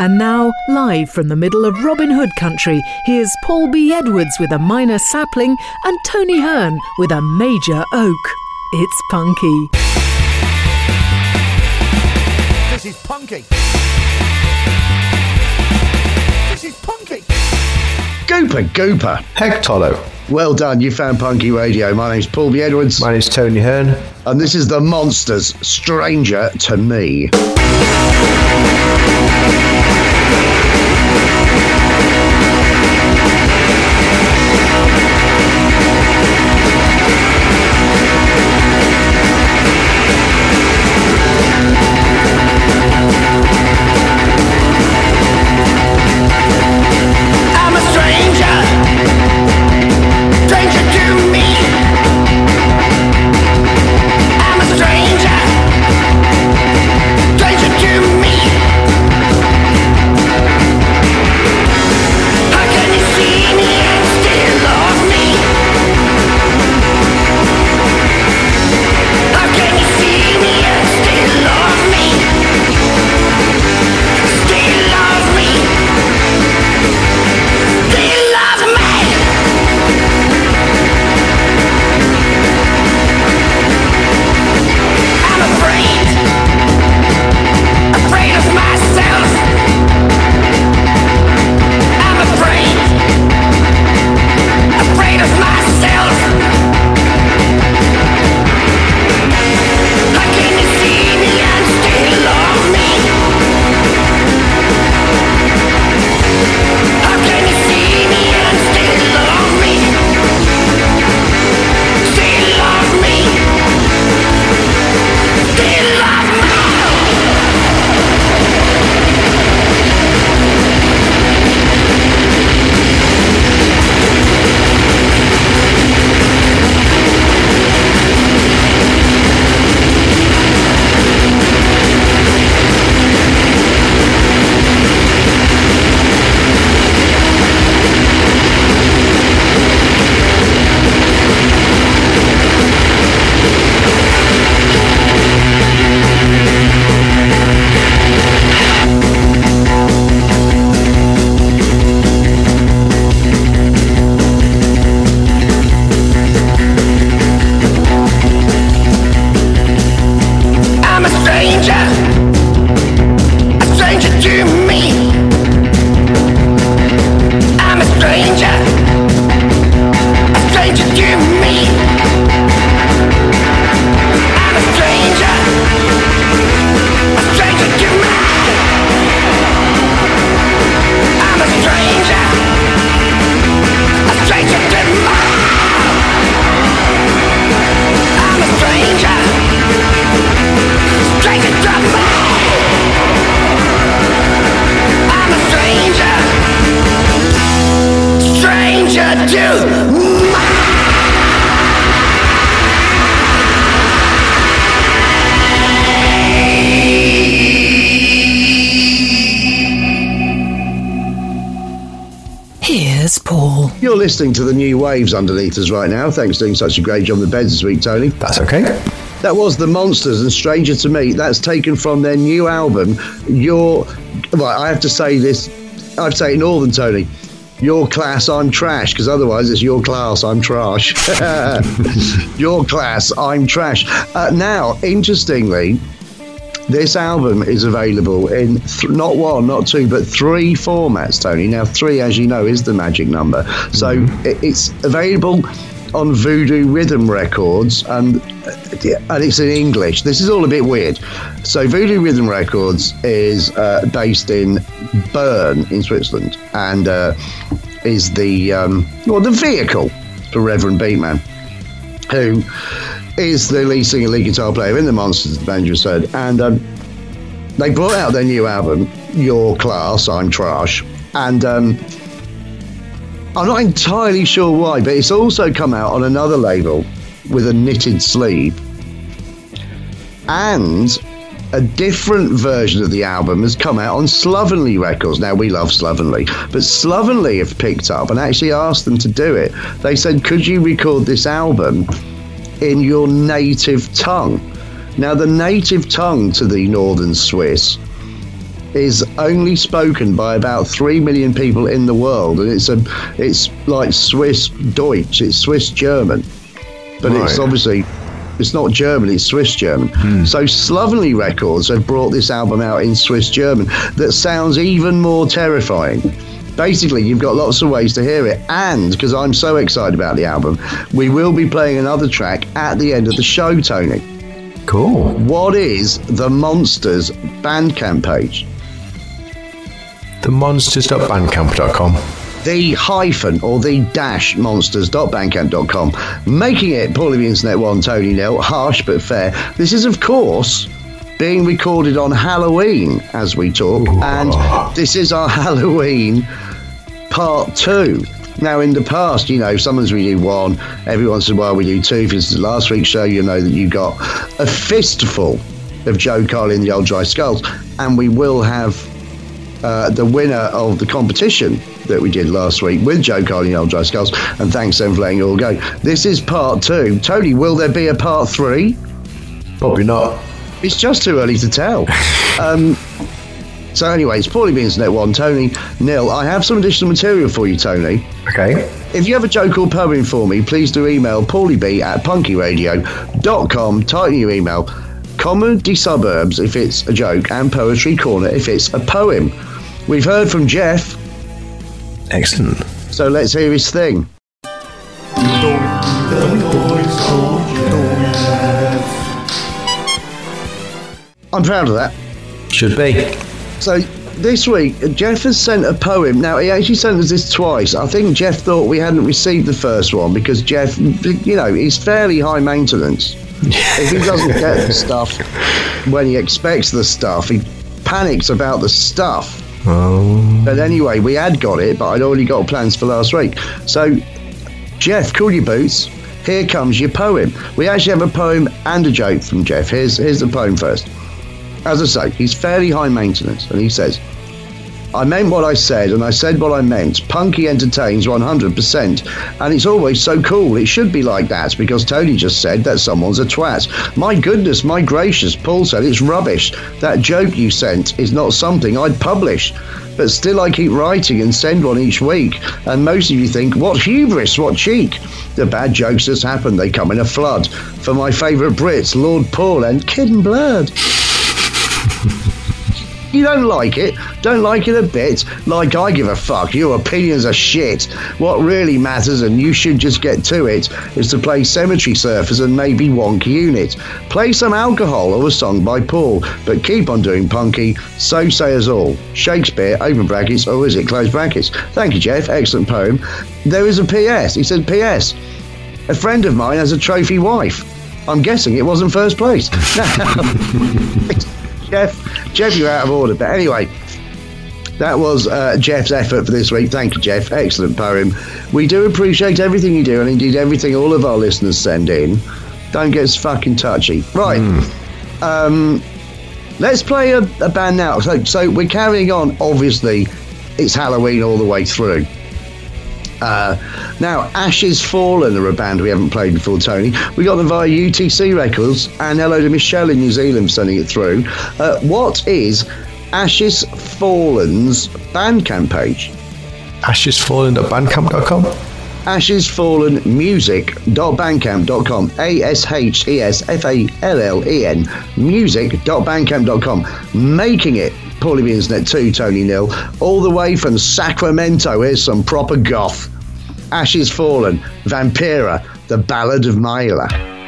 And now, live from the middle of Robin Hood country, here's Paul B. Edwards with a minor sapling and Tony Hearn with a major oak. It's punky. This is punky. This is punky. Gooper, Gooper. Heck Tolo. Well done, you found Punky Radio. My name's Paul B. Edwards, My name's Tony Hearn. and this is The Monsters, Stranger to Me. Listening to the new waves underneath us right now. Thanks for doing such a great job on the beds this week, Tony. That's okay. That was The Monsters and Stranger to Me. That's taken from their new album, Your. Well, I have to say this, I have to say Northern, Tony. Your class, I'm trash, because otherwise it's your class, I'm trash. your class, I'm trash. Uh, now, interestingly, this album is available in th- not one, not two, but three formats, Tony. Now, three, as you know, is the magic number. So it, it's available on Voodoo Rhythm Records, and uh, and it's in English. This is all a bit weird. So Voodoo Rhythm Records is uh, based in Bern in Switzerland, and uh, is the um, well the vehicle for Reverend Beat-Man who is the lead singer, lead guitar player in the Monsters, you said, and um, they brought out their new album, Your Class, I'm Trash, and um, I'm not entirely sure why, but it's also come out on another label with a knitted sleeve, and a different version of the album has come out on Slovenly Records. Now, we love Slovenly, but Slovenly have picked up and actually asked them to do it. They said, Could you record this album in your native tongue? Now, the native tongue to the Northern Swiss is only spoken by about three million people in the world, and it's a it's like Swiss Deutsch, it's Swiss German, but it's obviously it's not German, it's Swiss German. Hmm. So Slovenly Records have brought this album out in Swiss German that sounds even more terrifying. Basically, you've got lots of ways to hear it, and because I'm so excited about the album, we will be playing another track at the end of the show, Tony. Cool. What is the Monsters Bandcamp page? Themonsters.bandcamp.com. the hyphen or the dash monsters.bandcamp.com, making it Paulie the Internet One, Tony Nil, harsh but fair. This is, of course, being recorded on Halloween as we talk, and this is our Halloween part two. Now, in the past, you know, sometimes we do one, every once in a while we do two. If it's last week's show, you know that you got a fistful of Joe Carlin and the Old Dry Skulls, and we will have uh, the winner of the competition that we did last week with Joe Carlin and the Old Dry Skulls, and thanks them for letting it all go. This is part two. Tony, will there be a part three? Probably not. It's just too early to tell. um, so, anyways, Paulie Beans Net One, Tony Nil. I have some additional material for you, Tony. Okay. If you have a joke or poem for me, please do email paulieb at punkyradio.com. Type in your email. Comedy Suburbs if it's a joke, and Poetry Corner if it's a poem. We've heard from Jeff, Excellent. so let's hear his thing. I'm proud of that. Should be. So this week, Jeff has sent a poem. Now, he actually sent us this twice. I think Jeff thought we hadn't received the first one because Jeff, you know, he's fairly high maintenance. if he doesn't get the stuff when he expects the stuff, he panics about the stuff. Oh. But anyway, we had got it, but I'd already got plans for last week. So, Jeff, cool your boots. Here comes your poem. We actually have a poem and a joke from Jeff. Here's here's the poem first. As I say, he's fairly high maintenance, and he says, I meant what I said, and I said what I meant. Punky entertains 100%, and it's always so cool. It should be like that, because Tony just said that someone's a twat. My goodness, my gracious, Paul said it's rubbish. That joke you sent is not something I'd publish. But still, I keep writing and send one each week, and most of you think, what hubris, what cheek. The bad jokes just happen, they come in a flood. For my favourite Brits, Lord Paul and Kid and Blood. You don't like it, don't like it a bit, like I give a fuck, your opinions are shit. What really matters, and you should just get to it, is to play Cemetery Surfers and maybe Wonk Unit. Play some alcohol or a song by Paul, but keep on doing punky, so say us all. Shakespeare, open brackets, or is it close brackets? Thank you, Jeff, excellent poem. There is a PS, he said, PS. A friend of mine has a trophy wife. I'm guessing it wasn't first place. Jeff, Jeff, you're out of order. But anyway, that was uh, Jeff's effort for this week. Thank you, Jeff. Excellent poem. We do appreciate everything you do, and indeed everything all of our listeners send in. Don't get us fucking touchy. Right. Um, let's play a, a band now. So, so we're carrying on. Obviously, it's Halloween all the way through. Uh, now, Ashes Fallen are a band we haven't played before, Tony. We got them via UTC Records, and hello to Michelle in New Zealand sending it through. Uh, what is Ashes Fallen's Bandcamp page? Ashesfallen.bandcamp.com. ashesfallenmusic.bandcamp.com a-s-h-e-s-f-a-l-l-e-n music.bandcamp.com making it Paulie Beans Net 2 Tony Nil. All the way from Sacramento here's some proper goth. Ashes Fallen Vampira the Ballad of Myla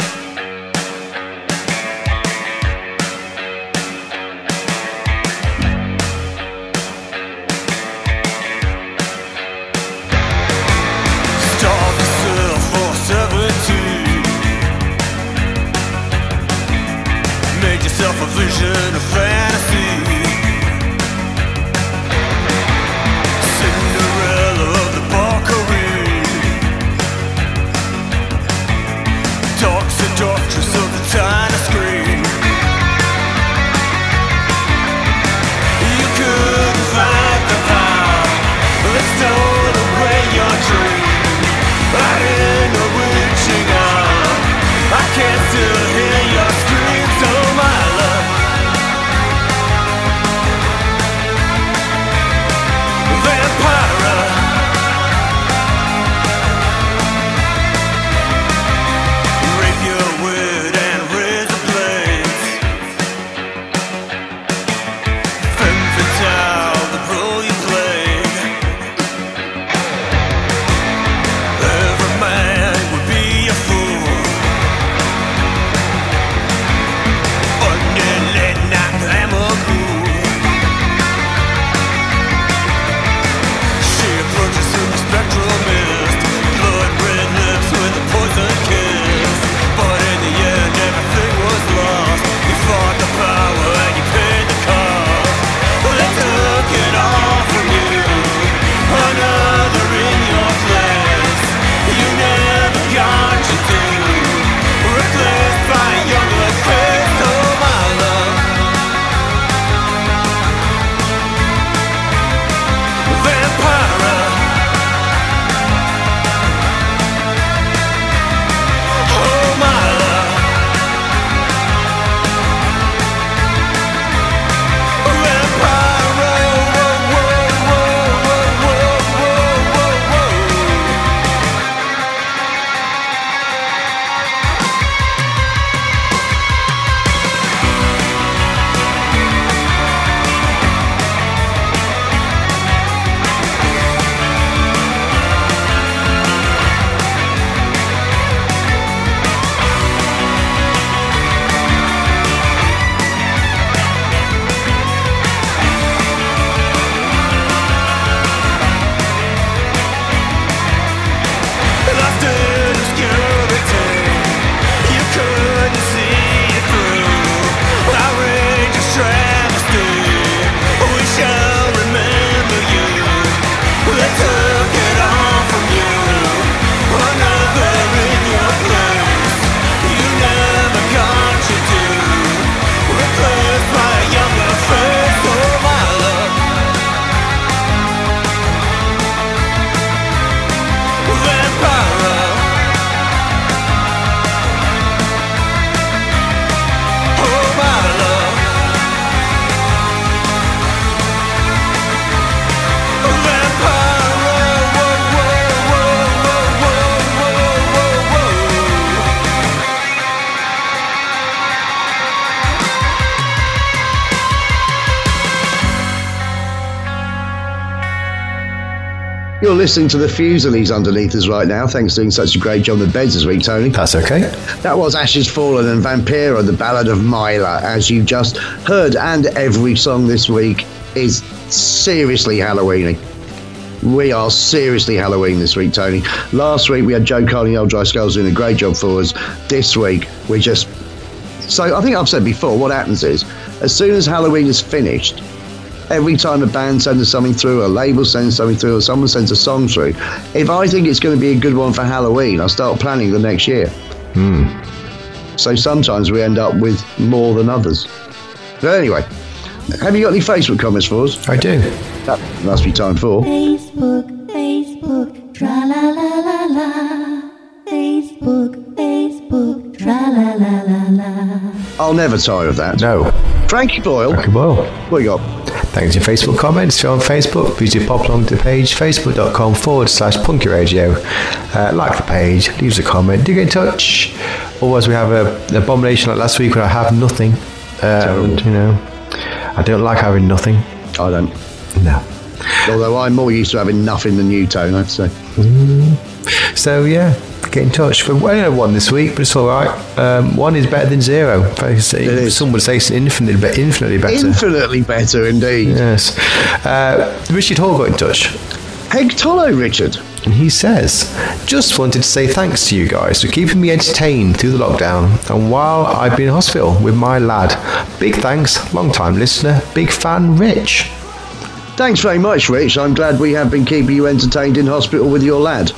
listening to the Fusilies underneath us right now. Thanks for doing such a great job on the beds this week, Tony. That's okay. That was Ashes Fallen and Vampira, the Ballad of Mila, as you just heard. And every song this week is seriously Halloweeny. We are seriously Halloween this week, Tony. Last week we had Joe Carney and Old Dry Skulls doing a great job for us. This week we're just. So I think I've said before, what happens is, as soon as Halloween is finished, every time a band sends something through, a label sends something through, or someone sends a song through, if I think it's going to be a good one for Halloween, I start planning the next year. Hmm. So sometimes we end up with more than others. But anyway, have you got any Facebook comments for us? I do. That must be time for. Facebook, Facebook, tra la la la la. Facebook, Facebook, tra la la la la. I'll never tire of that. No. Frankie Boyle, Frankie Boyle. what you got? Thanks for your Facebook comments. If you're on Facebook, please do pop along to the page, facebook.com forward slash punky radio. Uh, like the page, leave us a comment, do get in touch. Otherwise, we have a, an abomination like last week where I have nothing. Um, you know, I don't like having nothing. I don't. No. Although I'm more used to having nothing than you, Tone, I'd say. So, yeah, get in touch. For only one this week, but it's all right. Um, one is better than zero. Some would say it's infinitely, be- infinitely better. Infinitely better indeed. yes. Uh, Richard Hall got in touch. Peg Tollo, Richard. And he says, Just wanted to say thanks to you guys for keeping me entertained through the lockdown and while I've been in hospital with my lad. Big thanks, long time listener, big fan Rich. Thanks very much, Rich. I'm glad we have been keeping you entertained in hospital with your lad.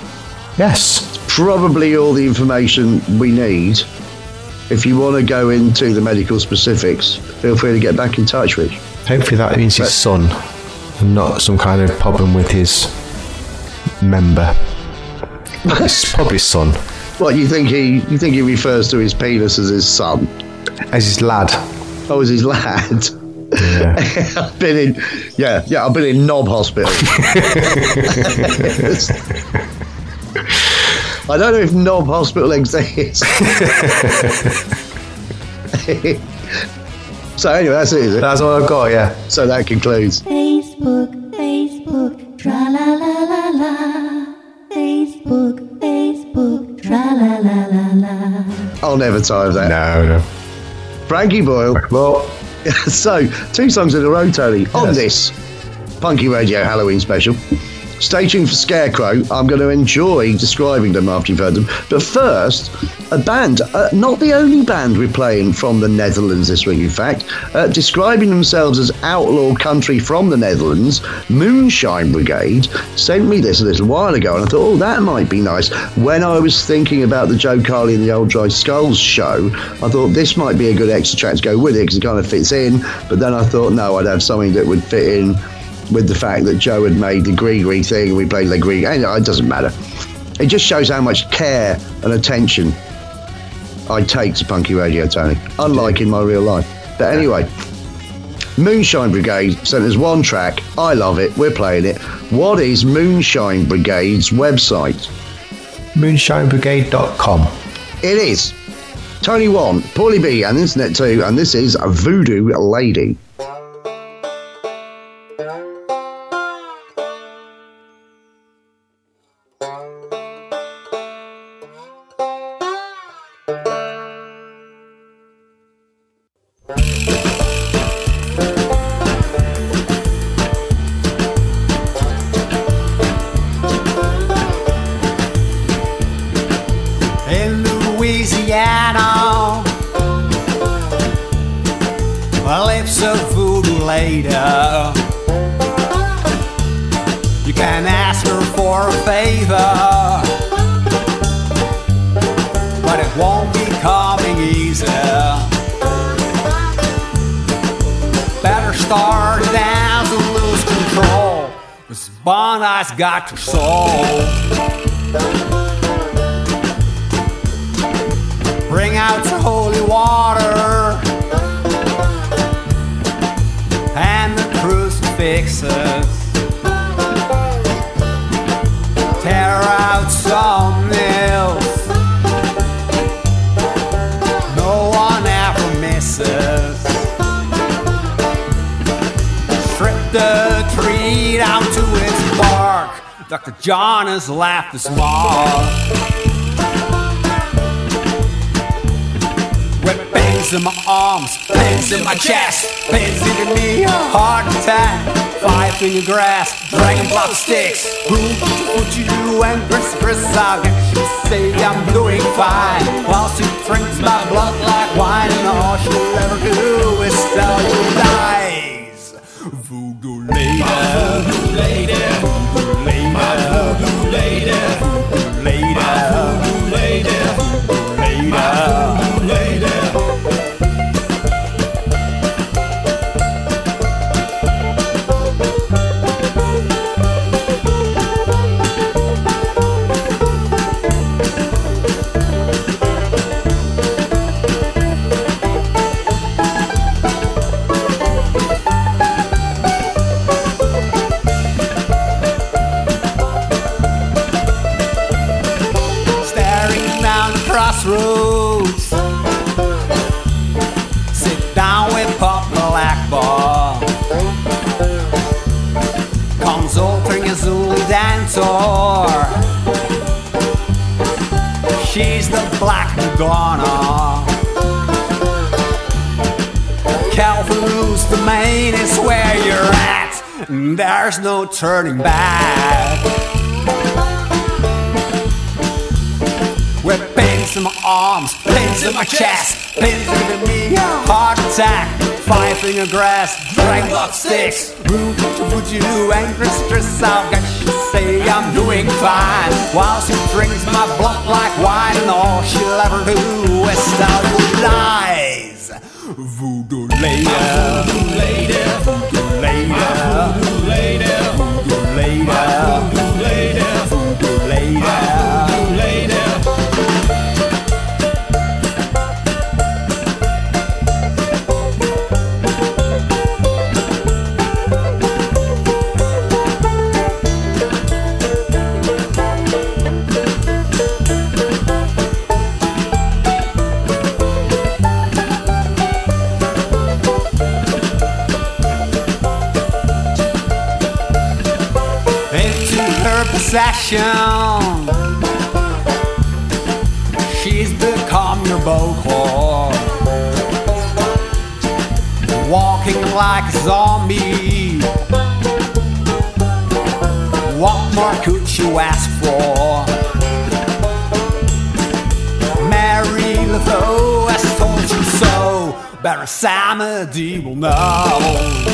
Yes. Probably all the information we need. If you want to go into the medical specifics, feel free to get back in touch, Rich. Hopefully that means his son and not some kind of problem with his member. It's probably son. What you think he? You think he refers to his penis as his son? As his lad. Oh, as his lad? Yeah. I've been in, yeah, yeah. I've been in Knob Hospital. I don't know if Knob Hospital exists. so anyway, that's it. Is it? That's all I've got, yeah. So that concludes. Facebook, Facebook, tra la la la la. Facebook, Facebook, tra la la la la. I'll never tire of that. No, no. Frankie Boyle. Well, so two songs in a row, Tony, on Yes. this Punky Radio Halloween special. Stay tuned for Scarecrow. I'm going to enjoy describing them after you've heard them. But first, a band, uh, not the only band we're playing from the Netherlands this week, in fact, uh, describing themselves as outlaw country from the Netherlands, Moonshine Brigade, sent me this a little while ago, and I thought, oh, that might be nice. When I was thinking about the Joe Carly and the Old Dry Skulls show, I thought this might be a good extra track to go with it because it kind of fits in. But then I thought, no, I'd have something that would fit in with the fact that Joe had made the Grigri thing and we played the Grigri. Anyway, it doesn't matter. It just shows how much care and attention I take to Punky Radio, Tony, unlike in my real life. But anyway, Moonshine Brigade sent us one track. I love it. We're playing it. What is Moonshine Brigade's website? moonshinebrigade.com. It is Tony One, Paulie B, and Internet 2, and this is a Voodoo Lady. Got this small. With pains in my arms, pains in my chest, pains in me, heart attack, five finger grass, dragon block sticks. Who would you and Chris Chris get you say I'm doing fine. While she drinks my blood like wine, and all she'll ever do is tell you lies. Voodoo lady, voodoo lady, voodoo lady, my chest, pains in me, heart attack, five finger grass, dragon block sticks. Who would you and Chris Chris I'll get you say I'm doing fine. While she drinks my blood like wine, and all she'll ever do is tell you lies. Voodoo lady, voodoo lady, voodoo lady, possession. She's become your Bokor. Walking like a zombie. What more could you ask for? Marie Laveau has told you so. Baron Samedi will know.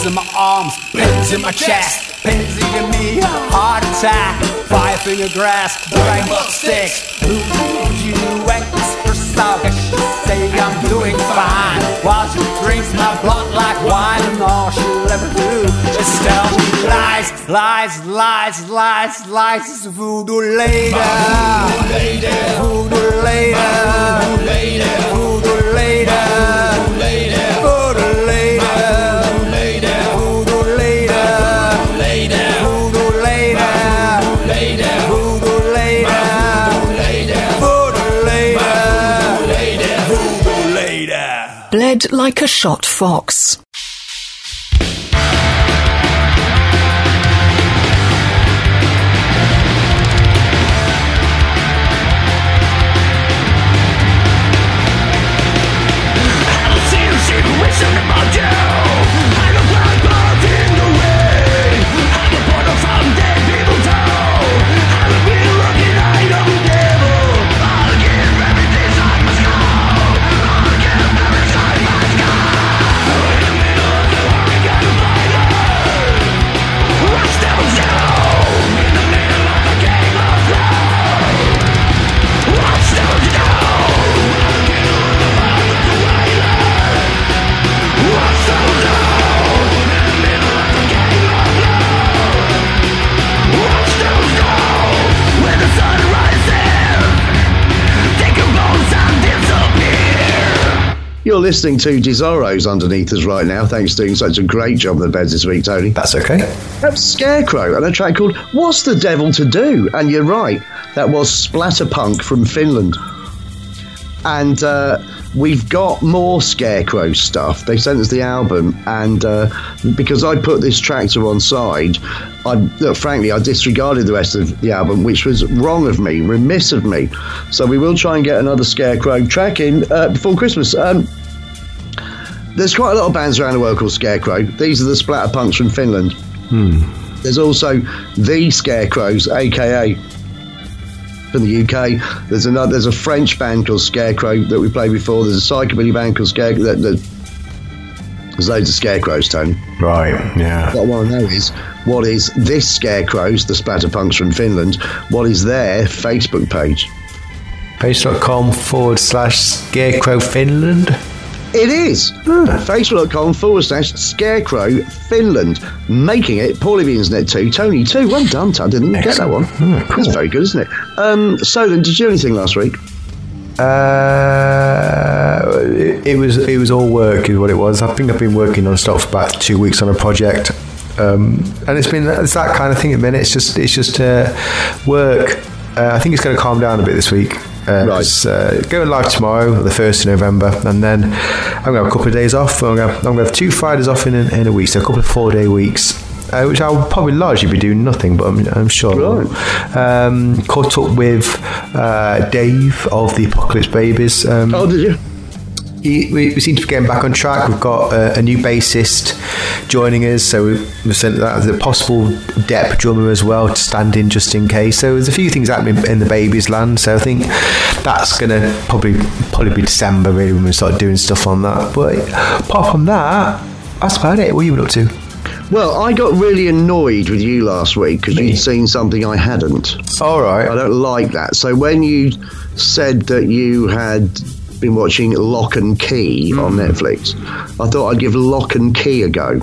Pains in my arms, pains in my chest, pains in me, heart attack, five finger grass, dragon block sticks. You Mr. Stalk? Say I'm doing fine while she drinks my blood like wine, and all she'll ever do is tell me lies, lies, lies, lies, lies. It's voodoo lady, voodoo lady, voodoo lady, Like a shot fox. Listening to Desoros underneath us right now. Thanks for doing such a great job on the beds this week, Tony. That's okay. That's Scarecrow and a track called What's the Devil to Do? And you're right, that was Splatterpunk from Finland. And uh, we've got more Scarecrow stuff. They sent us the album, and uh, because I put this track to one side, I look, frankly I disregarded the rest of the album, which was wrong of me, remiss of me. So we will try and get another Scarecrow track in uh, before Christmas. Um, there's quite a lot of bands around the world called Scarecrow. These are the splatter punks from Finland. Hmm. There's also the Scarecrows, aka from the UK. There's another. There's a French band called Scarecrow that we played before. There's a psychobilly band called Scarecrow. That, that, there's loads of scarecrows, Tony. Right. Yeah. What I want to know is what is this Scarecrows, the Splatterpunks from Finland? What is their Facebook page? Facebook.com forward slash Scarecrow Finland. It is facebook.com forward slash scarecrow Finland, making it Paulie the net 2, Tony 2. Well done, Tony. Didn't get that one. That's very good, isn't it? Um, so then, did you do anything last week? Uh, it, it was it was all work is what it was. I think I've been working on stop for about two weeks on a project, um, and it's been it's that kind of thing at the minute. It's just it's just uh, work. Uh, I think it's going to calm down a bit this week. Uh, Right. Uh, going live tomorrow, the first of November, and then I'm going to have a couple of days off. I'm going to, I'm going to have two Fridays off in, in a week, so a couple of four day weeks. Uh, which I'll probably largely be doing nothing, but I'm, I'm sure. Um, caught up with uh, Dave of the Apocalypse Babies. Um, Oh, did you? We, seem to be getting back on track. We've got uh, a new bassist joining us, so we've sent that a possible depth drummer as well to stand in just in case. So there's a few things happening in the baby's land. So I think that's going to probably probably be December really when we start doing stuff on that. But apart from that, that's about it. What you been up to? Well, I got really annoyed with you last week because you'd seen something I hadn't. All right. I don't like that. So when you said that you had been watching Locke and Key on Netflix, I thought I'd give Locke and Key a go.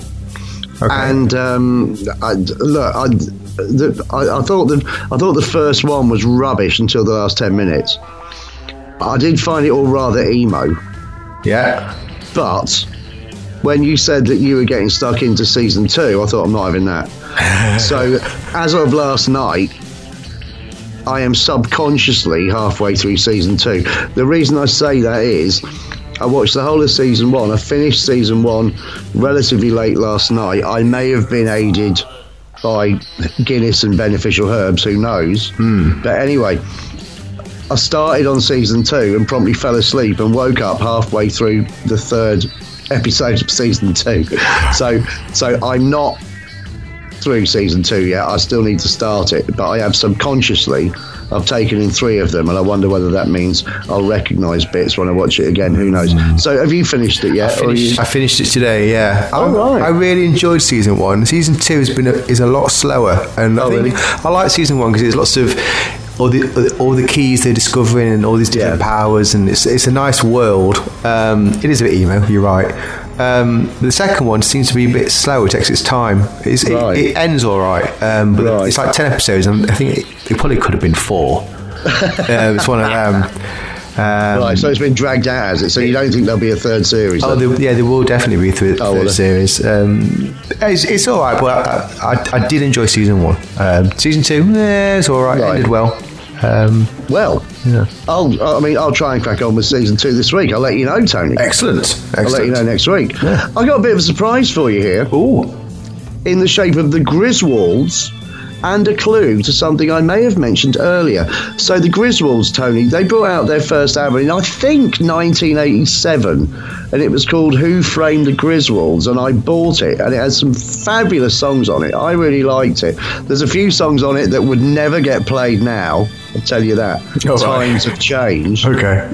And um, I, look, I, the, I, I thought that I thought the first one was rubbish until the last ten minutes. I did find it all rather emo, Yeah. but when you said that you were getting stuck into season two, I thought I'm not having that. so as of last night, I am subconsciously halfway through season two. The reason I say that is I watched the whole of season one. I finished season one relatively late last night. I may have been aided by Guinness and beneficial herbs, who knows? Hmm. But anyway, I started on season two and promptly fell asleep and woke up halfway through the third episode of season two. So, so I'm not through season two yet. I still need to start it, but I have subconsciously. I've taken in three of them, and I wonder whether that means I'll recognise bits when I watch it again. Who knows? So, have you finished it yet? or are you- I finished it today. Yeah. Oh, I, right. I really enjoyed season one. Season two has been a, is a lot slower, and Oh, I think really? I like season one because there's lots of all the all the keys they're discovering and all these different Yeah. powers, and it's it's a nice world. Um, it is a bit emo. You're right. Um, the second one seems to be a bit slow. It takes its time. It's, Right. it, it ends all right, um, but Right. it's like ten episodes, and I think it, it probably could have been four. um, it's one of them. Um, right, so it's been dragged out, has it? So you don't think there'll be a third series? Oh, there, yeah, there will definitely be a third, Oh, third there? series. Um, it's, it's all right, but I, I, I did enjoy season one. Um, season two, eh, it's all right. Right. Ended well. Um, well, yeah. I'll. I mean, I'll try and crack on with season two this week. I'll let you know, Tony. Excellent. Excellent. I'll let you know next week. I got a bit of a surprise for you here. Ooh. in the shape of the Griswolds and a clue to something I may have mentioned earlier. So the Griswolds, Tony, they brought out their first album in I think 1987, and it was called Who Framed the Griswolds, and I bought it, and it has some fabulous songs on it. I really liked it. There's a few songs on it that would never get played now. I'll tell you that. All right. Times have changed Okay.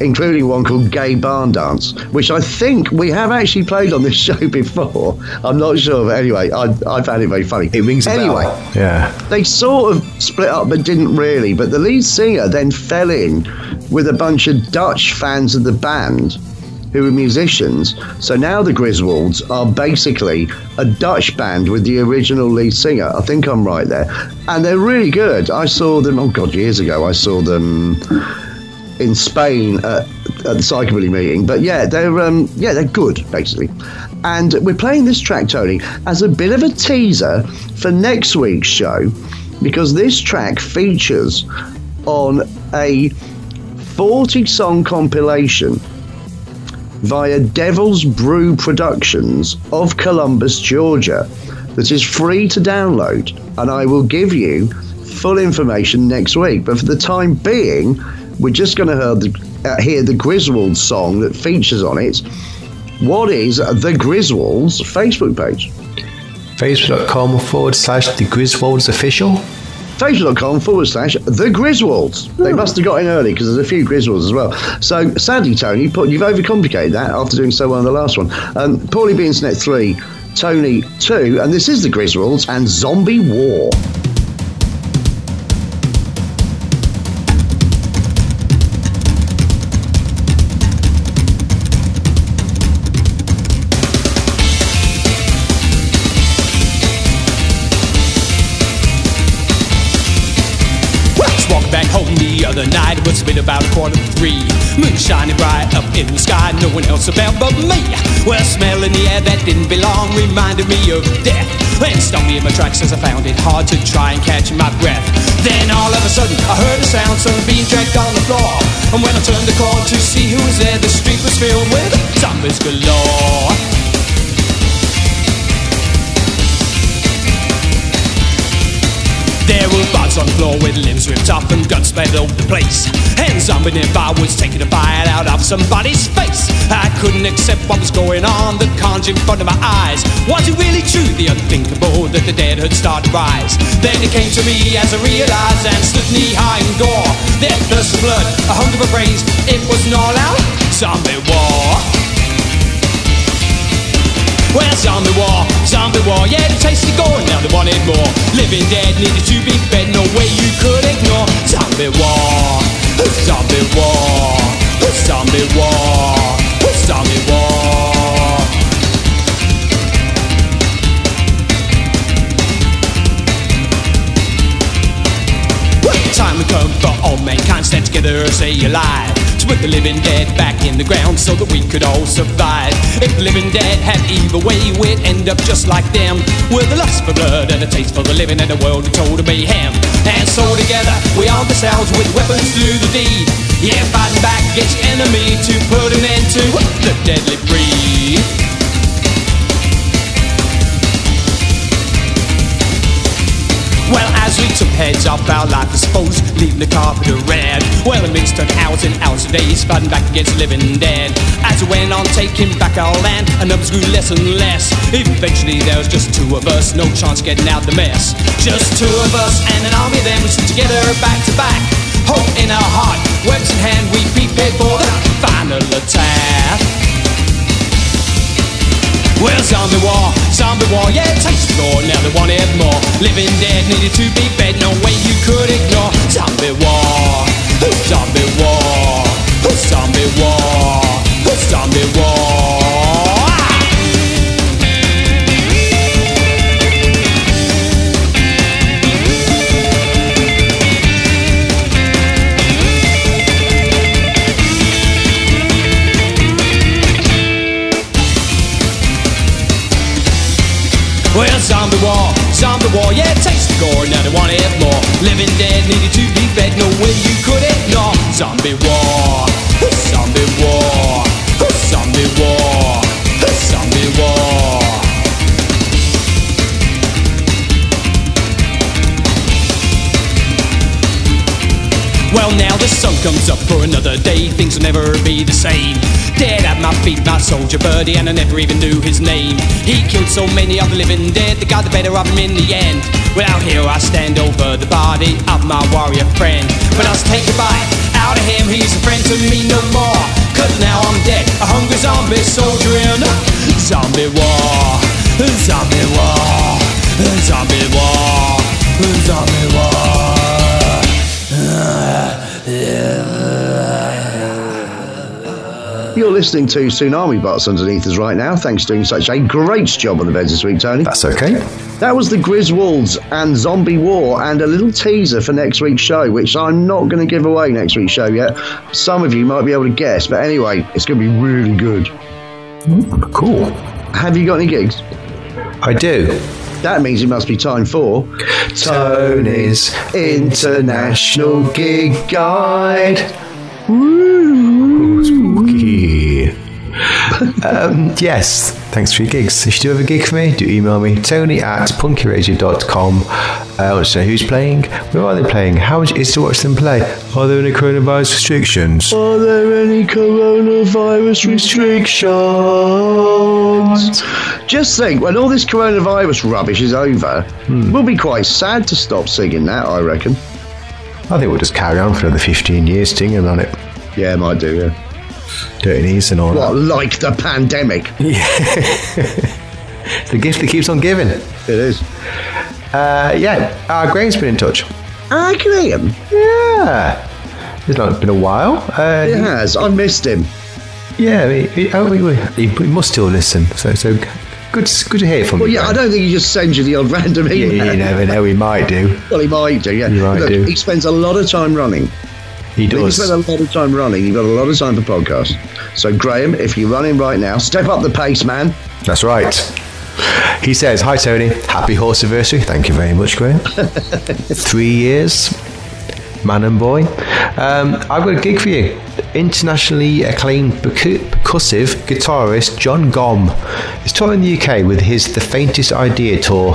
Including one called Gay Barn Dance, which I think we have actually played on this show before. I'm not sure, but anyway, I, I found it very funny. It rings a anyway, bell. Yeah. they sort of split up, but didn't really. But the lead singer then fell in with a bunch of Dutch fans of the band who were musicians. So now the Griswolds are basically a Dutch band with the original lead singer. I think I'm right there. And they're really good. I saw them, oh God, years ago, I saw them in Spain at, at the psychobilly meeting. But yeah, they're um, yeah they're good basically. And we're playing this track, Tony, as a bit of a teaser for next week's show, because this track features on a 40 song compilation via Devil's Brew Productions of Columbus, Georgia, that is free to download. And I will give you full information next week. But for the time being, we're just going to hear the, uh, hear the Griswold song that features on it. What is the Griswolds Facebook page? Facebook.com forward slash the Griswolds official. Facebook.com forward slash the Griswolds. They must have got in early because there's a few Griswolds as well. So sadly, Tony, put, you've overcomplicated that after doing so well on the last one. Um, Paulie B Internet 3, Tony 2, and this is the Griswolds and Zombie War. About a quarter to three. Moon shining bright up in the sky, no one else about but me. Well, smell in the air that didn't belong reminded me of death. And stung me in my tracks as I found it hard to try and catch my breath. Then all of a sudden, I heard a sound, someone being dragged on the floor. And when I turned the corner to see who was there, the street was filled with zombies galore. There were bodies on the floor with limbs ripped off and guts spread over the place. And zombie nearby was taking a bite out of somebody's face. I couldn't accept what was going on, the carnage in front of my eyes. Was it really true, the unthinkable, that the dead had started to rise? Then it came to me as I realized and stood knee high in gore. Their thirst for blood, a hunger for praise, it was an all out zombie war. Well, zombie war, zombie war, yeah, the taste is gone, now they wanted more. Living dead needed to be fed, no way you could ignore. Zombie war, zombie war, zombie war, zombie war. Time will come for all mankind stand together, stay alive. To put the living dead back in the ground so that we could all survive. If the living dead had either way, we'd end up just like them. With a lust for blood and a taste for the living and a world total mayhem. And so together, we armed ourselves with weapons to do the deed. Yeah, fighting back against enemy to put an end to the deadly breed. Well, as we took heads off our life, I suppose, leaving the carpet red. Well, the minutes turned hours and hours of days, fighting back against living dead. As we went on taking back our land, our numbers grew less and less. Eventually, there was just two of us, no chance getting out the mess. Just two of us and an army then, we stood together back to back. Hope in our heart, weapons in hand, we prepared for the final attack. Well, zombie war, zombie war, yeah, it takes the gore, now they wanted more. Living dead needed to be fed, no way you could ignore. Zombie war, zombie war, zombie war, zombie war. The gore, now they want it more. Living dead needed to be fed, no way you could ignore. Zombie war, zombie war, zombie war, sun comes up for another day. Things will never be the same. Dead at my feet, my soldier birdie, and I never even knew his name. He killed so many of the living dead, they got the better of him in the end. Well, out here I stand over the body of my warrior friend. But I was take a bite out of him, he's a friend to me no more. Cause now I'm dead, a hungry zombie soldier in a zombie war. Zombie war. Zombie war. Zombie war. You're listening to Tsunami Bots underneath us right now. Thanks for doing such a great job on the beds this week, Tony. That's okay. That was the Griswolds and Zombie War, and a little teaser for next week's show, which I'm not going to give away next week's show yet. Some of you might be able to guess, but anyway, it's going to be really good. Hmm, cool. Have you got any gigs? I do. That means it must be time for Tony's International Gig Guide. Spooky. um, yes, thanks for your gigs. If you do have a gig for me, do email me, tony at punkyradio.com. Uh, I want to know who's playing, where are they playing, how much it is to watch them play, are there any coronavirus restrictions? Are there any coronavirus restrictions? Just think, when all this coronavirus rubbish is over, we'll be quite sad to stop singing that, I reckon. I think we'll just carry on for another 15 years singing on it. Yeah, might do, yeah. Dirty knees and all What, like the pandemic? that. The gift that keeps on giving. It is. Uh, yeah, uh, Graham's been in touch. Ah, Graham. Yeah. It's not been a while. Uh, It has. I missed him. Yeah, he, he, oh, he, must still listen. So, so good, good to hear from Well, you. yeah, I don't think he just sends you the odd random email. you never know. He might do. Well, he might do, yeah. He might Look, do. He spends a lot of time running. He does. a lot of time running, you've got a lot of time for podcasts. So, Graham, if you're running right now, step up the pace, man. That's right. He says, "Hi Tony, happy horse anniversary. Thank you very much, Graham. Three years, man and boy. Um, I've got a gig for you. Internationally acclaimed percussive guitarist Jon Gomm is touring the UK with his The Faintest Idea tour.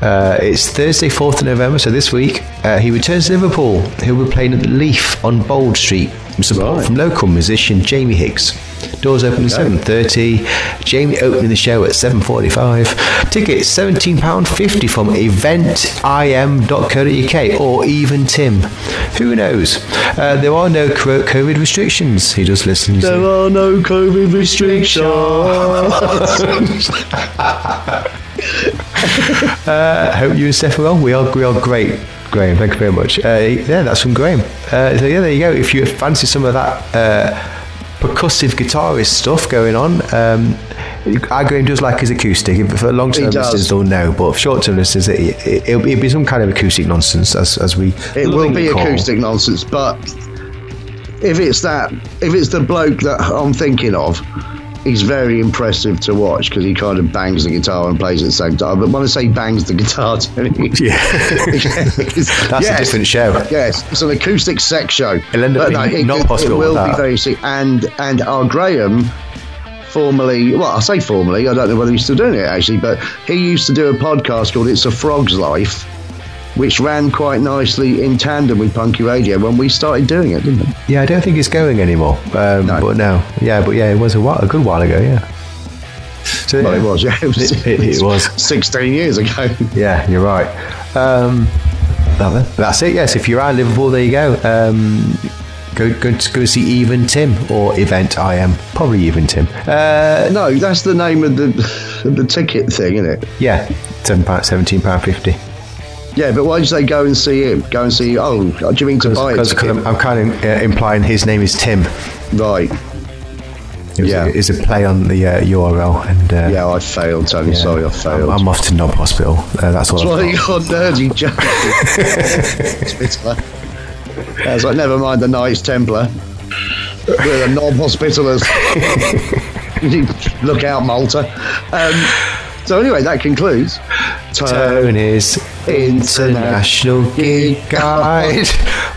Uh, it's Thursday, 4th of November, so this week. Uh, he returns to Liverpool. He'll be playing at the Leaf on Bold Street with support Right. from local musician Jamie Higgs. Doors open at 7.30. Jamie opening the show at 7.45. Tickets £17.50 from eventim.co.uk or even Tim. Who knows? Uh, there are no COVID restrictions. He just listens. There are no COVID restrictions. uh, hope you and Steph are well. We are, we are great. Graham, thank you very much. Uh, yeah, that's from Graham. Uh, so yeah, there you go. If you fancy some of that uh, percussive guitarist stuff going on, um, Graham does like his acoustic. For long-term listeners, don't know, but for short-term listeners, it, it, it'll, it'll be some kind of acoustic nonsense, as, as we. It will be call- acoustic nonsense, but if it's that, if it's the bloke that I'm thinking of, he's very impressive to watch because he kind of bangs the guitar and plays at the same time. But when I say bangs the guitar, Tony, Yeah, That's that's a different show. Yes, it's an acoustic sex show. It'll end up But being not possible It will be very sick. And and our Graham, formerly, well, I say formerly, I don't know whether he's still doing it actually, but he used to do a podcast called "It's a Frog's Life," which ran quite nicely in tandem with Punky Radio when we started doing it, didn't it? Yeah, I don't think it's going anymore. Um, No. But no, yeah, but yeah, it was a, while, a good while ago. Yeah. So, Well, it was, yeah, it was, It- it- it was. sixteen years ago. Yeah, you're right. Um, that- that's it. Yes, if you're at Liverpool, there you go. Um, go go to go see Even Tim or Event I am probably Even Tim. Uh, no, that's the name of the the ticket thing, isn't it? yeah, seven pound, seventeen pound fifty. Yeah, but why did you say go and see him? Go and see. Oh, do you mean to buy it? Because I'm, I'm kind of uh, implying his name is Tim. Right. It was Yeah. a, it's a play on the uh, URL, and uh, Yeah, I failed, Tony. yeah, Sorry, I failed. I'm, I'm off to Knob Hospital. Uh, that's all. That's I've why you got. got nerdy joke. Hospitaller. I was like, never mind the Knights Templar. We're the knob hospitalers. Look out, Malta. Um, so anyway, that concludes. Tony's International Gig Guide.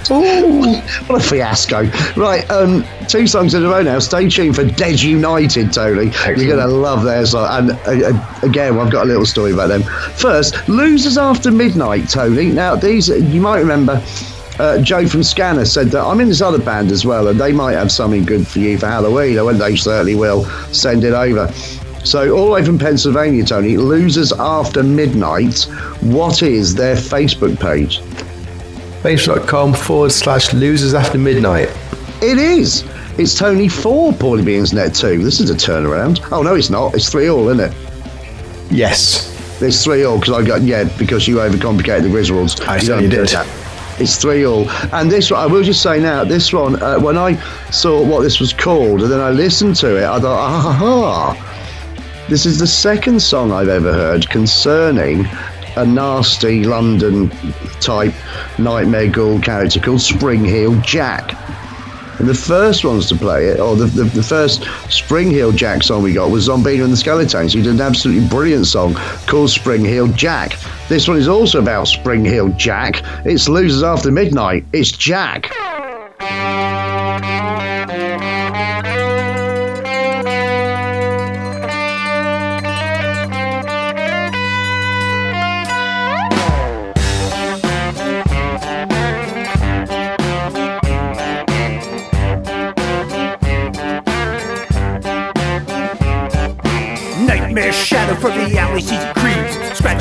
Ooh, what a fiasco. Right, um, two songs in a row now. Stay tuned for Dead United, Tony. You're going to love their song. And uh, uh, again, I've got a little story about them. First, Losers After Midnight, Tony. Now, these, you might remember. Uh, Joe from Scanner said that I'm in this other band as well, and they might have something good for you for Halloween. I went, they certainly will. Send it over. So, all the way from Pennsylvania, Tony, Losers After Midnight. What is their Facebook page? Facebook.com forward slash losers after midnight. It is. It's Tony for Paulie Beans Net 2. This is a turnaround. Oh, no, it's not. It's 3 all, isn't it? Yes. It's 3 all because I got, yeah, because you overcomplicated the Griswolds. I You certainly did. that. It's 3 all. And this one, I will just say now, this one, uh, when I saw what this was called and then I listened to it, I thought, aha, this is the second song I've ever heard concerning a nasty London type nightmare ghoul character called Spring Heel Jack. And the first ones to play it, or the, the, the first Spring Heel Jack song we got was Zombina and the Skeletones, who did an absolutely brilliant song called Spring Heel Jack. This one is also about Spring Heel Jack. It's Losers After Midnight. It's Jack.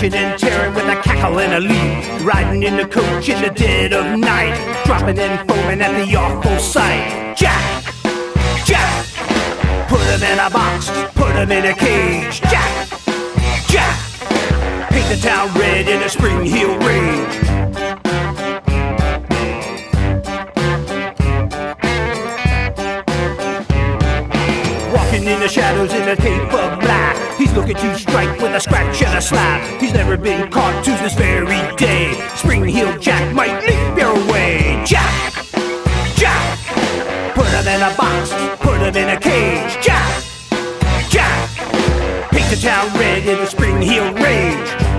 Scratching and tearing with a cackle and a leap. Riding in the coach in the dead of night, dropping and foaming at the awful sight. Jack, Jack, put him in a box, put him in a cage. Jack, Jack, paint the town red in a spring heel rage. Walking in the shadows in a tape of. He's looking to strike with a scratch and a slap. He's never been caught to this very day. Spring heel Jack might leap your way. Jack! Jack! Put him in a box, put him in a cage. Jack! Jack! Paint the town red in a spring heel rage.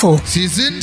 Sind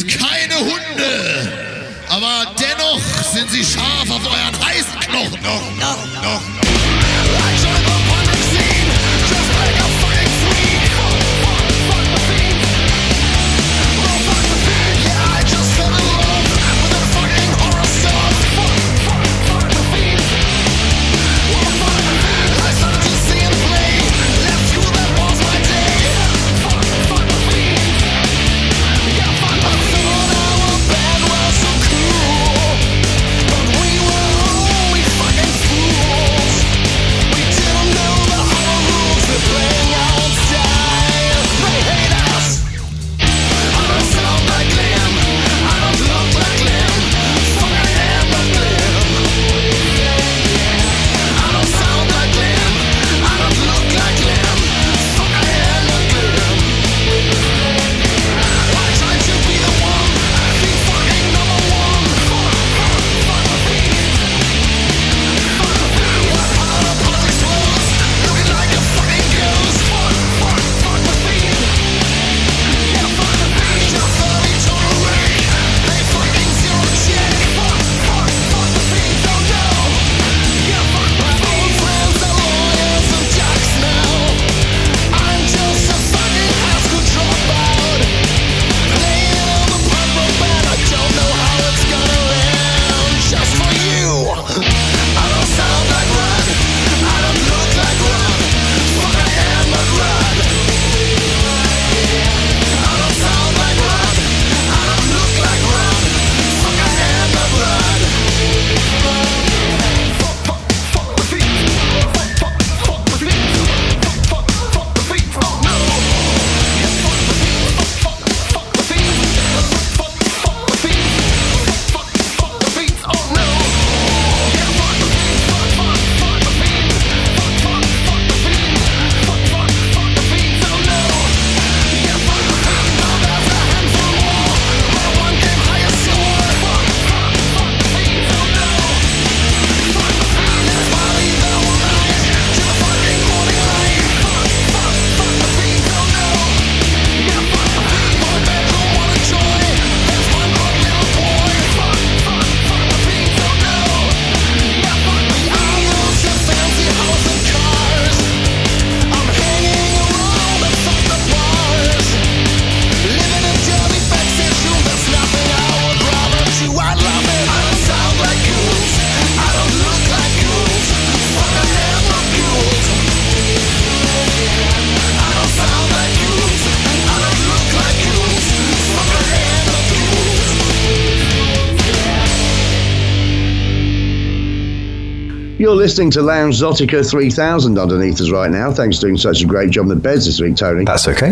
You're listening to Lounge Zotica 3000 underneath us right now. Thanks for doing such a great job on the beds this week, Tony. That's okay.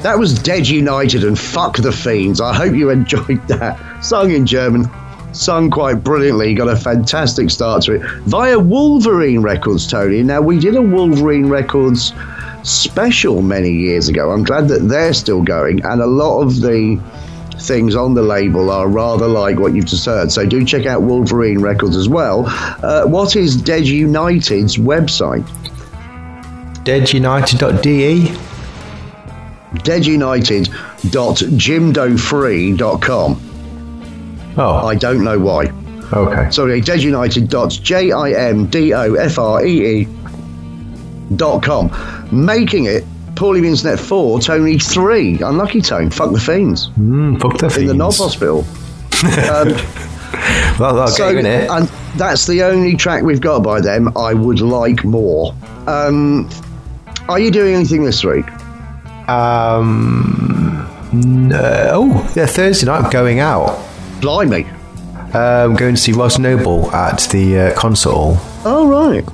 That was Dead United and Fuck the Fiends. I hope you enjoyed that. Sung in German, sung quite brilliantly, got a fantastic start to it via Wolverine Records, Tony. Now, we did a Wolverine Records special many years ago. I'm glad that they're still going, and a lot of the things on the label are rather like what you've just heard. So do check out Wolverine Records as well. Uh, what is Dead United's website? Deadunited.de. Deadunited.jimdofree.com. Oh, I don't know why. okay. Sorry, deadunited.jimdofree dot com. Making it Paulie Internet 4, Tony 3. Unlucky Tone. Fuck the fiends. Mm, fuck the fiends. In the. Knob Hospital. Um, Well, I'll so, get it. and that's the only track we've got by them. I would like more. Um, are you doing anything this week? Um, no. Oh, yeah, Thursday night I'm going out. Blimey. Um, going to see Ross Noble at the uh, concert hall. Oh, right.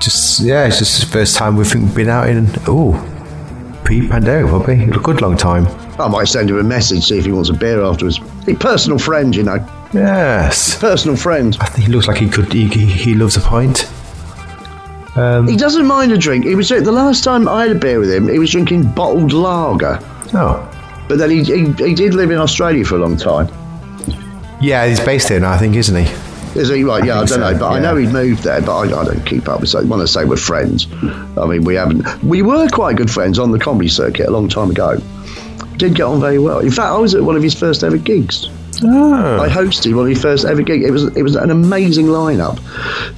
Just yeah, it's just the first time we've been out in oh pre-pandemic probably a good long time. I might send him a message, see if he wants a beer afterwards. A personal friend, you know. Yes, Personal friend. I think he looks like he could. He, he, loves a pint. Um, he doesn't mind a drink. He was the last time I had a beer with him. He was drinking bottled lager, Oh, but then he, he he did live in Australia for a long time. yeah, he's based there now, I think, isn't he? Is he right? Yeah, I, think don't so, know, but I know he'd moved there. But I, I don't keep up with. So when I say we're friends, I mean we haven't. We were quite good friends on the comedy circuit a long time ago. Did get on very well. In fact, I was at one of his first ever gigs. Oh, I hosted one of his first ever gigs. It was it was an amazing lineup.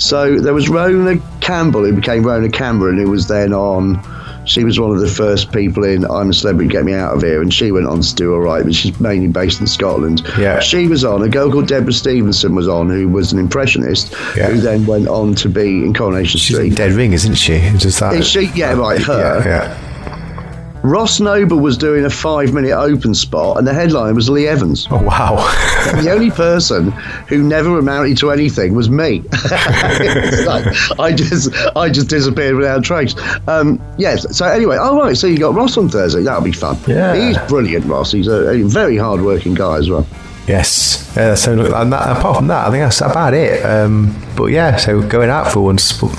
So there was Rona Campbell, who became Rhona Cameron, who was then on. She was one of the first people in I'm a Celebrity, Get Me Out of Here, and she went on to do all right, but she's mainly based in Scotland. Yeah. She was on. A girl called Deborah Stephenson was on, who was an impressionist, Yeah. who then went on to be in Coronation she's Street. Dead Ring, isn't she? Just that. Is she? Yeah, right, her. Yeah, yeah. Ross Noble was doing a five minute open spot, and the headline was Lee Evans. Oh wow. the only person who never amounted to anything was me. Like, I just I just disappeared without trace. Um, yes. So anyway, all right. So you got Ross on Thursday. That'll be fun. Yeah. He's brilliant, Ross. He's a, a very hard working guy as well. Yes. Yeah, so and that, apart from that, I think that's about it. Um, but yeah, so going out for once. But,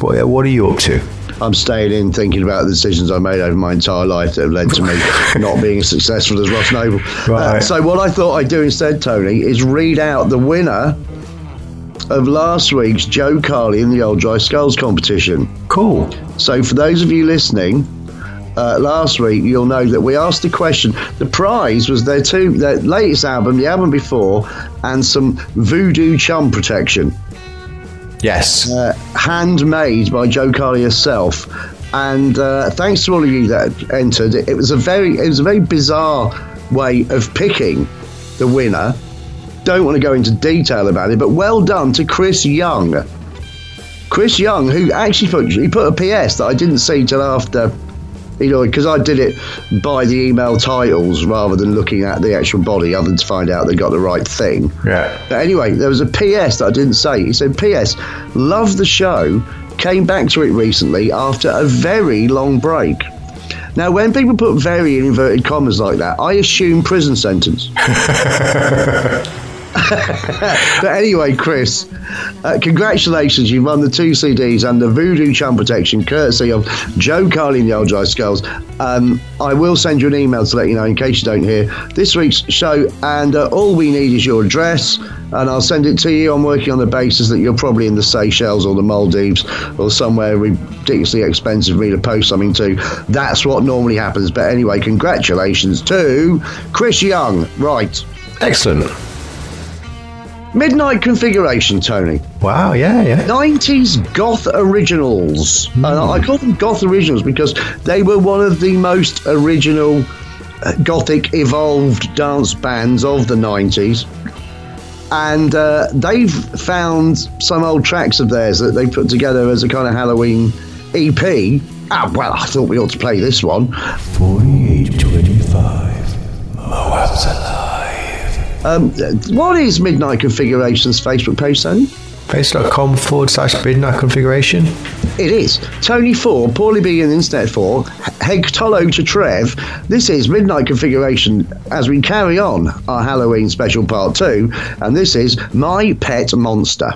what, what are you up to? I'm staying in thinking about the decisions I made over my entire life that have led to me not being as successful as Ross Noble. Uh, so what I thought I'd do instead, Tony, is read out the winner of last week's Jo Carley in the Old Dry Skulls competition. Cool. So, for those of you listening, uh, last week you'll know that we asked a question. The prize was their two, their latest album, the album before, and some Voodoo Chum protection, Yes. uh, handmade by Jo Carley herself. And uh, thanks to all of you that entered. It, it was a very, it was a very bizarre way of picking the winner. Don't want to go into detail about it, but well done to Chris Young. Chris Young, who actually put he put a PS that I didn't see till after, you know, because I did it by the email titles rather than looking at the actual body, other than to find out they got the right thing. Yeah. But anyway, there was a PS that I didn't say. He said, "PS, love the show. Came back to it recently after a very long break." Now, when people put "very" in inverted commas like that, I assume prison sentence. but anyway, Chris, uh, congratulations. You've won the two CDs and the Voodoo Chum Protection, courtesy of Jo Carley and the Old Dry Skulls. Um, I will send you an email to let you know in case you don't hear this week's show. And uh, all we need is your address, and I'll send it to you. I'm working on the basis that you're probably in the Seychelles or the Maldives or somewhere ridiculously expensive for me to post something to. That's what normally happens. But anyway, congratulations to Chris Young. Right. Excellent. Midnight configuration, Tony. Wow. Yeah. Yeah. 90s goth originals. And I call them goth originals because they were one of the most original uh, gothic evolved dance bands of the 90s. And uh, they've found some old tracks of theirs that they put together as a kind of Halloween EP. Ah, well, I thought we ought to play this one. 4825. Moab's alive. Um, what is Midnight Configurations Facebook page, Tony? Face.com forward slash midnight configuration. It is. Tony 4, Paulie B and Internet 4, Heg Tolo to Trev. This is Midnight Configuration as we carry on our Halloween special part 2, and this is My Pet Monster.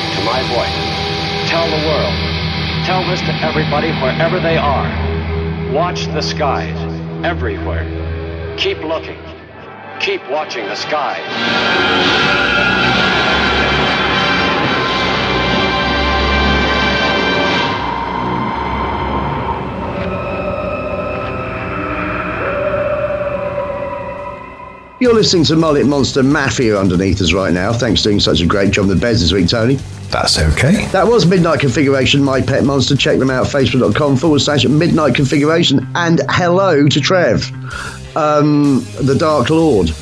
to my voice. Tell the world. Tell this to everybody wherever they are. Watch the skies everywhere. Keep looking. Keep watching the skies. You're listening to Mullet Monster Mafia underneath us right now. Thanks for doing such a great job in the beds this week, Tony. That's okay. That was Midnight Configuration, My Pet Monster. Check them out, facebook.com forward slash Midnight Configuration. And hello to Trev, um, the Dark Lord.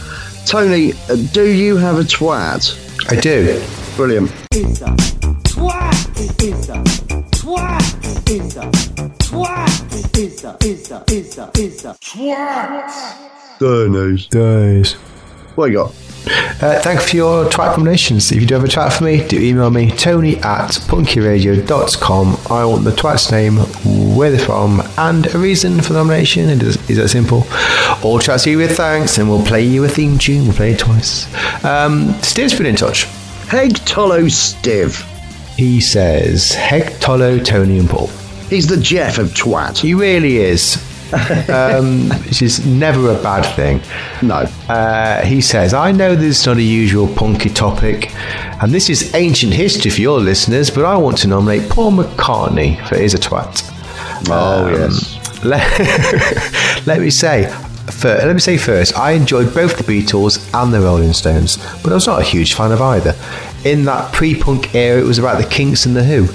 Tony, do you have a twat? I do. Brilliant. Twat! Twat! Twat! Goodness. Nice. What you got? Uh, thank you for your twat combinations. If you do have a twat for me, do email me tony at punkyradio.com. I want the twat's name, where they're from, and a reason for the nomination. It is, is that simple. All chats you with thanks, and we'll play you a theme tune. We'll play it twice. Um, Steve's been in touch. Heg Tolo Stiv. He says, Heg Tolo, Tony, and Paul. He's the Jeff of twat. He really is. um, which is never a bad thing. No. Uh, he says, I know this is not a usual punky topic, and this is ancient history for your listeners, but I want to nominate Paul McCartney for Is a Twat. Oh, Um, yes. Let, let me say, let me say first, I enjoyed both the Beatles and the Rolling Stones, but I was not a huge fan of either. In that pre-punk era, it was about the Kinks and the Who.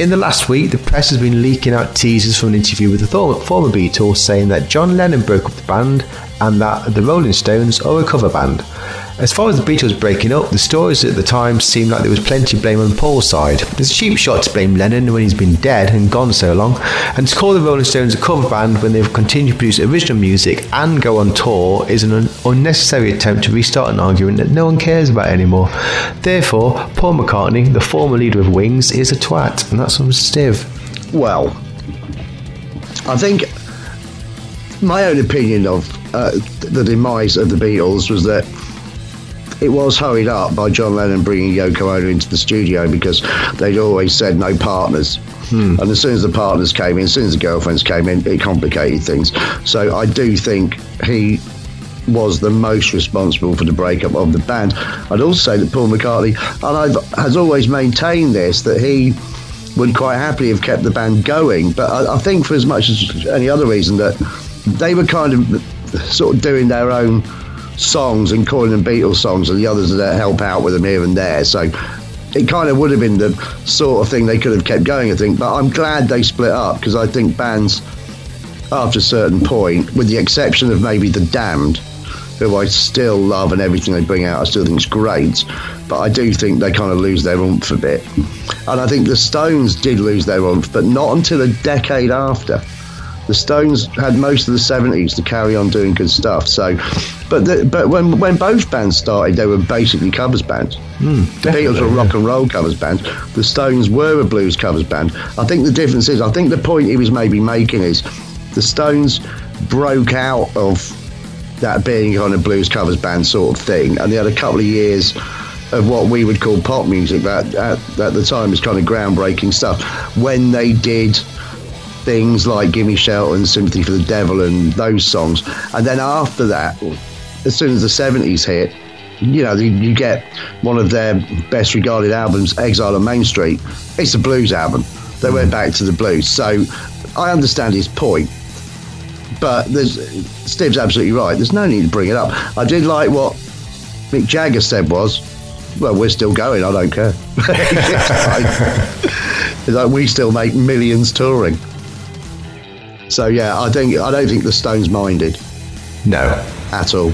In the last week, the press has been leaking out teasers from an interview with the former Beatles saying that John Lennon broke up the band and that the Rolling Stones are a cover band. As far as the Beatles breaking up, the stories at the time seemed like there was plenty of blame on Paul's side. It's a cheap shot to blame Lennon when he's been dead and gone so long, and to call the Rolling Stones a cover band when they've continued to produce original music and go on tour is an un- unnecessary attempt to restart an argument that no one cares about anymore. Therefore, Paul McCartney, the former leader of Wings, is a twat, and that's from Stiv. Well, I think my own opinion of uh, the demise of the Beatles was that it was hurried up by John Lennon bringing Yoko Ono into the studio because they'd always said no partners. Hmm. And as soon as the partners came in, as soon as the girlfriends came in, it complicated things. So I do think he was the most responsible for the breakup of the band. I'd also say that Paul McCartney, and I've, has always maintained this, that he would quite happily have kept the band going. But I, I think for as much as any other reason that they were kind of sort of doing their own songs and calling them Beatles songs, and the others that help out with them here and there. So it kind of would have been the sort of thing they could have kept going, I think. But I'm glad they split up because I think bands, after a certain point, with the exception of maybe The Damned, who I still love and everything they bring out, I still think it's great. But I do think they kind of lose their oomph a bit. And I think the Stones did lose their oomph, but not until a decade after. The Stones had most of the 70s to carry on doing good stuff. So, but the, but when when both bands started, they were basically covers bands. Hmm, the Beatles were a rock and roll covers band. The Stones were a blues covers band. I think the difference is, I think the point he was maybe making is, the Stones broke out of that being kind of blues covers band sort of thing, and they had a couple of years of what we would call pop music that at, at the time was kind of groundbreaking stuff when they did things like Gimme Shelter and Sympathy for the Devil and those songs. And then after that, as soon as the 70s hit, you know, you, get one of their best regarded albums, Exile on Main Street. It's a blues album. They went back to the blues. So I understand his point. But Steve's absolutely right. There's no need to bring it up. I did like what Mick Jagger said was, well, we're still going. I don't care. it's like we still make millions touring. So yeah, I think I don't think the Stones minded No. at all.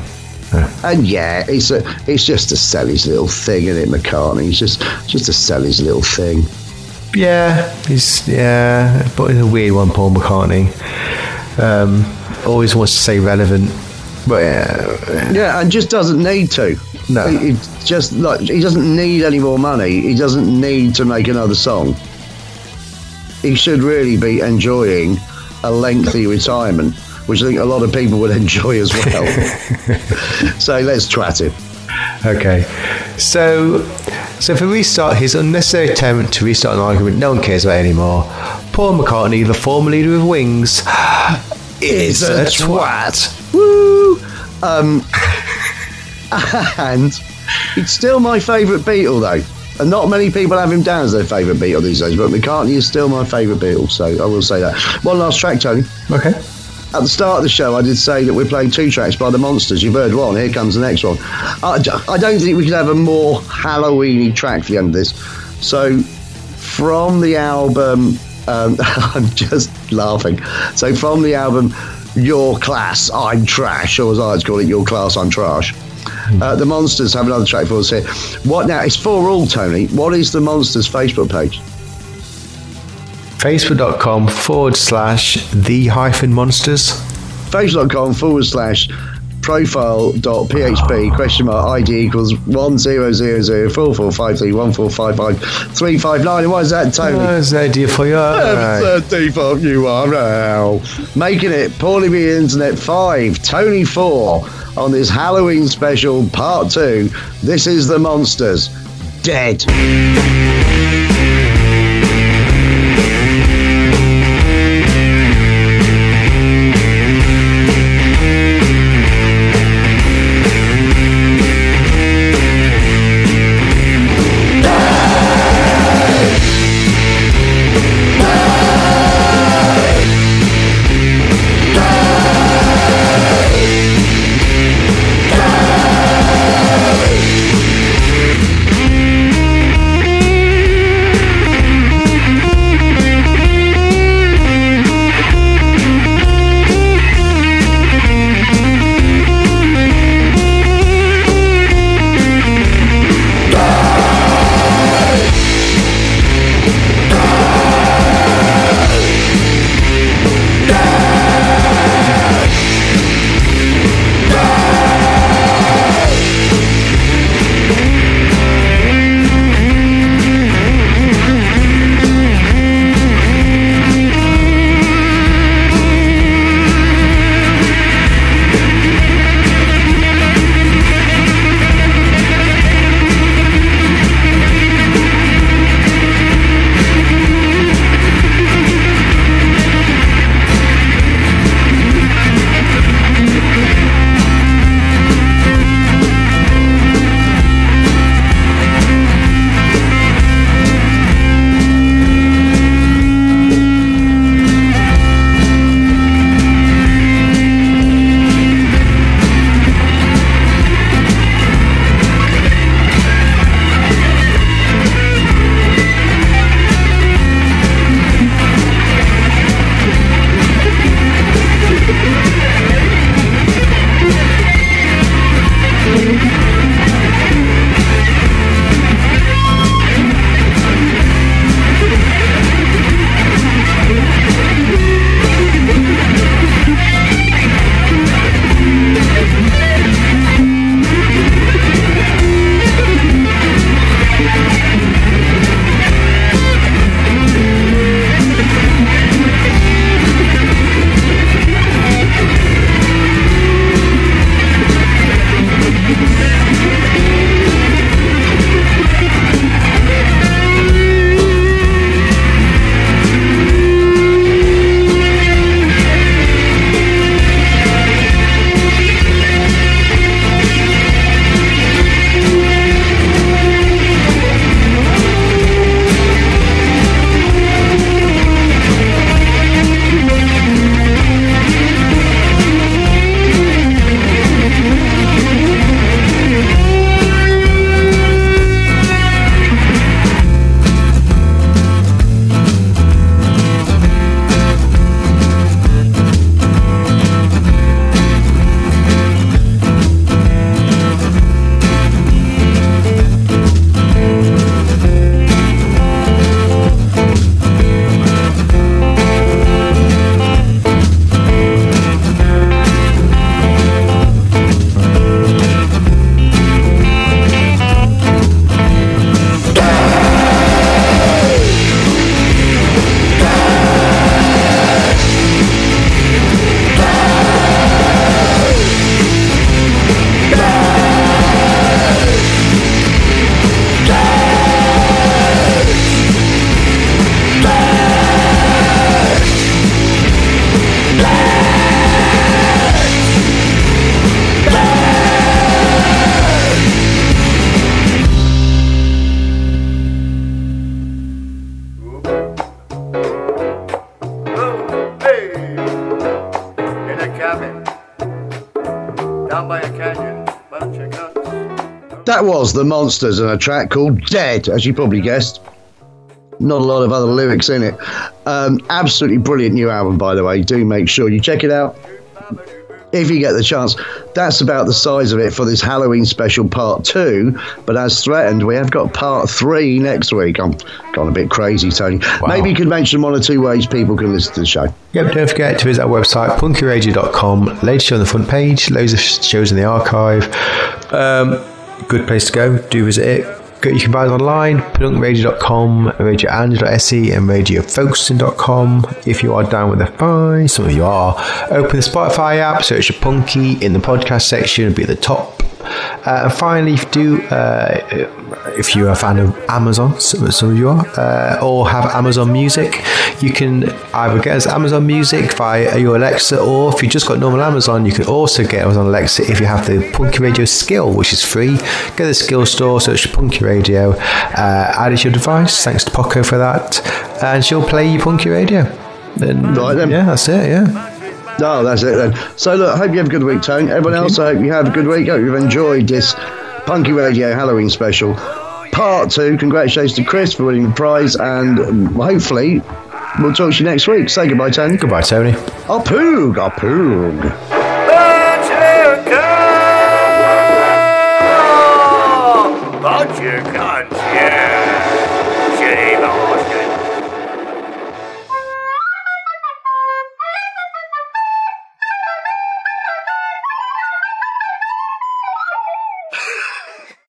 And yeah, it's a it's just a sell his little thing, isn't it, McCartney? It's just just to sell his little thing. Yeah, he's yeah, but he's a weird one, Paul McCartney. Um, always wants to stay relevant, but yeah, Yeah, and just doesn't need to. No. he, he just like he doesn't need any more money. He doesn't need to make another song. He should really be enjoying a lengthy retirement, which I think a lot of people would enjoy as well. so let's twat him. Okay, so so for restart, his unnecessary attempt to restart an argument no one cares about anymore. Paul McCartney, the former leader of Wings, is a, twat. Woo! Um, and it's still my favourite Beatle, though. And not many people have him down as their favourite Beatle these days, but McCartney is still my favourite Beatle, so I will say that. One last track, Tony. Okay. At the start of the show, I did say that we're playing two tracks by the Monsters. You've heard one. Here comes the next one. I, I don't think we could have a more Halloweeny track for the end of this. So, from the album, um, I'm just laughing. So, from the album Your Class, I'm Trash, or as I like to call it, Your Class, I'm Trash. Uh, the Monsters have another track for us here. What now? It's for all, Tony. What is the Monsters Facebook page? Facebook.com forward slash the hyphen monsters. Facebook.com forward slash profile.php question mark ID equals one zero zero zero four four five three one four five five three five nine. And what is that, Tony? That's the idea for you. The default URL. Making it Paulie B Internet 5, Tony 4 on this Halloween special part 2. This is The Monsters. Dead. That was The Monsters and a track called Dead, as you probably guessed. Not a lot of other lyrics in it. Um, absolutely brilliant new album, by the way. Do make sure you check it out. if you get the chance. That's about the size of it for this Halloween special part two. But as threatened, we have got part three next week. I'm gone a bit crazy, Tony. Maybe you could mention one or two ways people can listen to the show. Yep, don't forget to visit our website, punkyradio.com. Latest show on the front page, loads of shows in the archive. Um, good place to go. Do visit it. You can buy it online, punkradio.com, radioandroid.se, and radiofolkston.com. If you are down with the fi, some of you are, open the Spotify app, search for Punky in the podcast section, it'll be at the top. Uh, and finally, if you do, uh, if you're a fan of Amazon, some, some of you are, uh, or have Amazon Music, you can either get us Amazon Music via your Alexa, or if you just got normal Amazon, you can also get us on Alexa if you have the Punky Radio skill, which is free. Go to the skill store, search Punky Radio, uh, add it to your device. Thanks to Poco for that, and she'll play you Punky Radio. And, Right then. Yeah, that's it. Yeah. No, that's it then. So look, I hope you have a good week, Tone. Everyone else, I hope you have a good week. I hope you've enjoyed this Punky Radio Halloween special. Part two. Congratulations to Chris for winning the prize, and um, hopefully we'll talk to you next week. Say goodbye, Tony. Goodbye, Tony. A poog, a poog.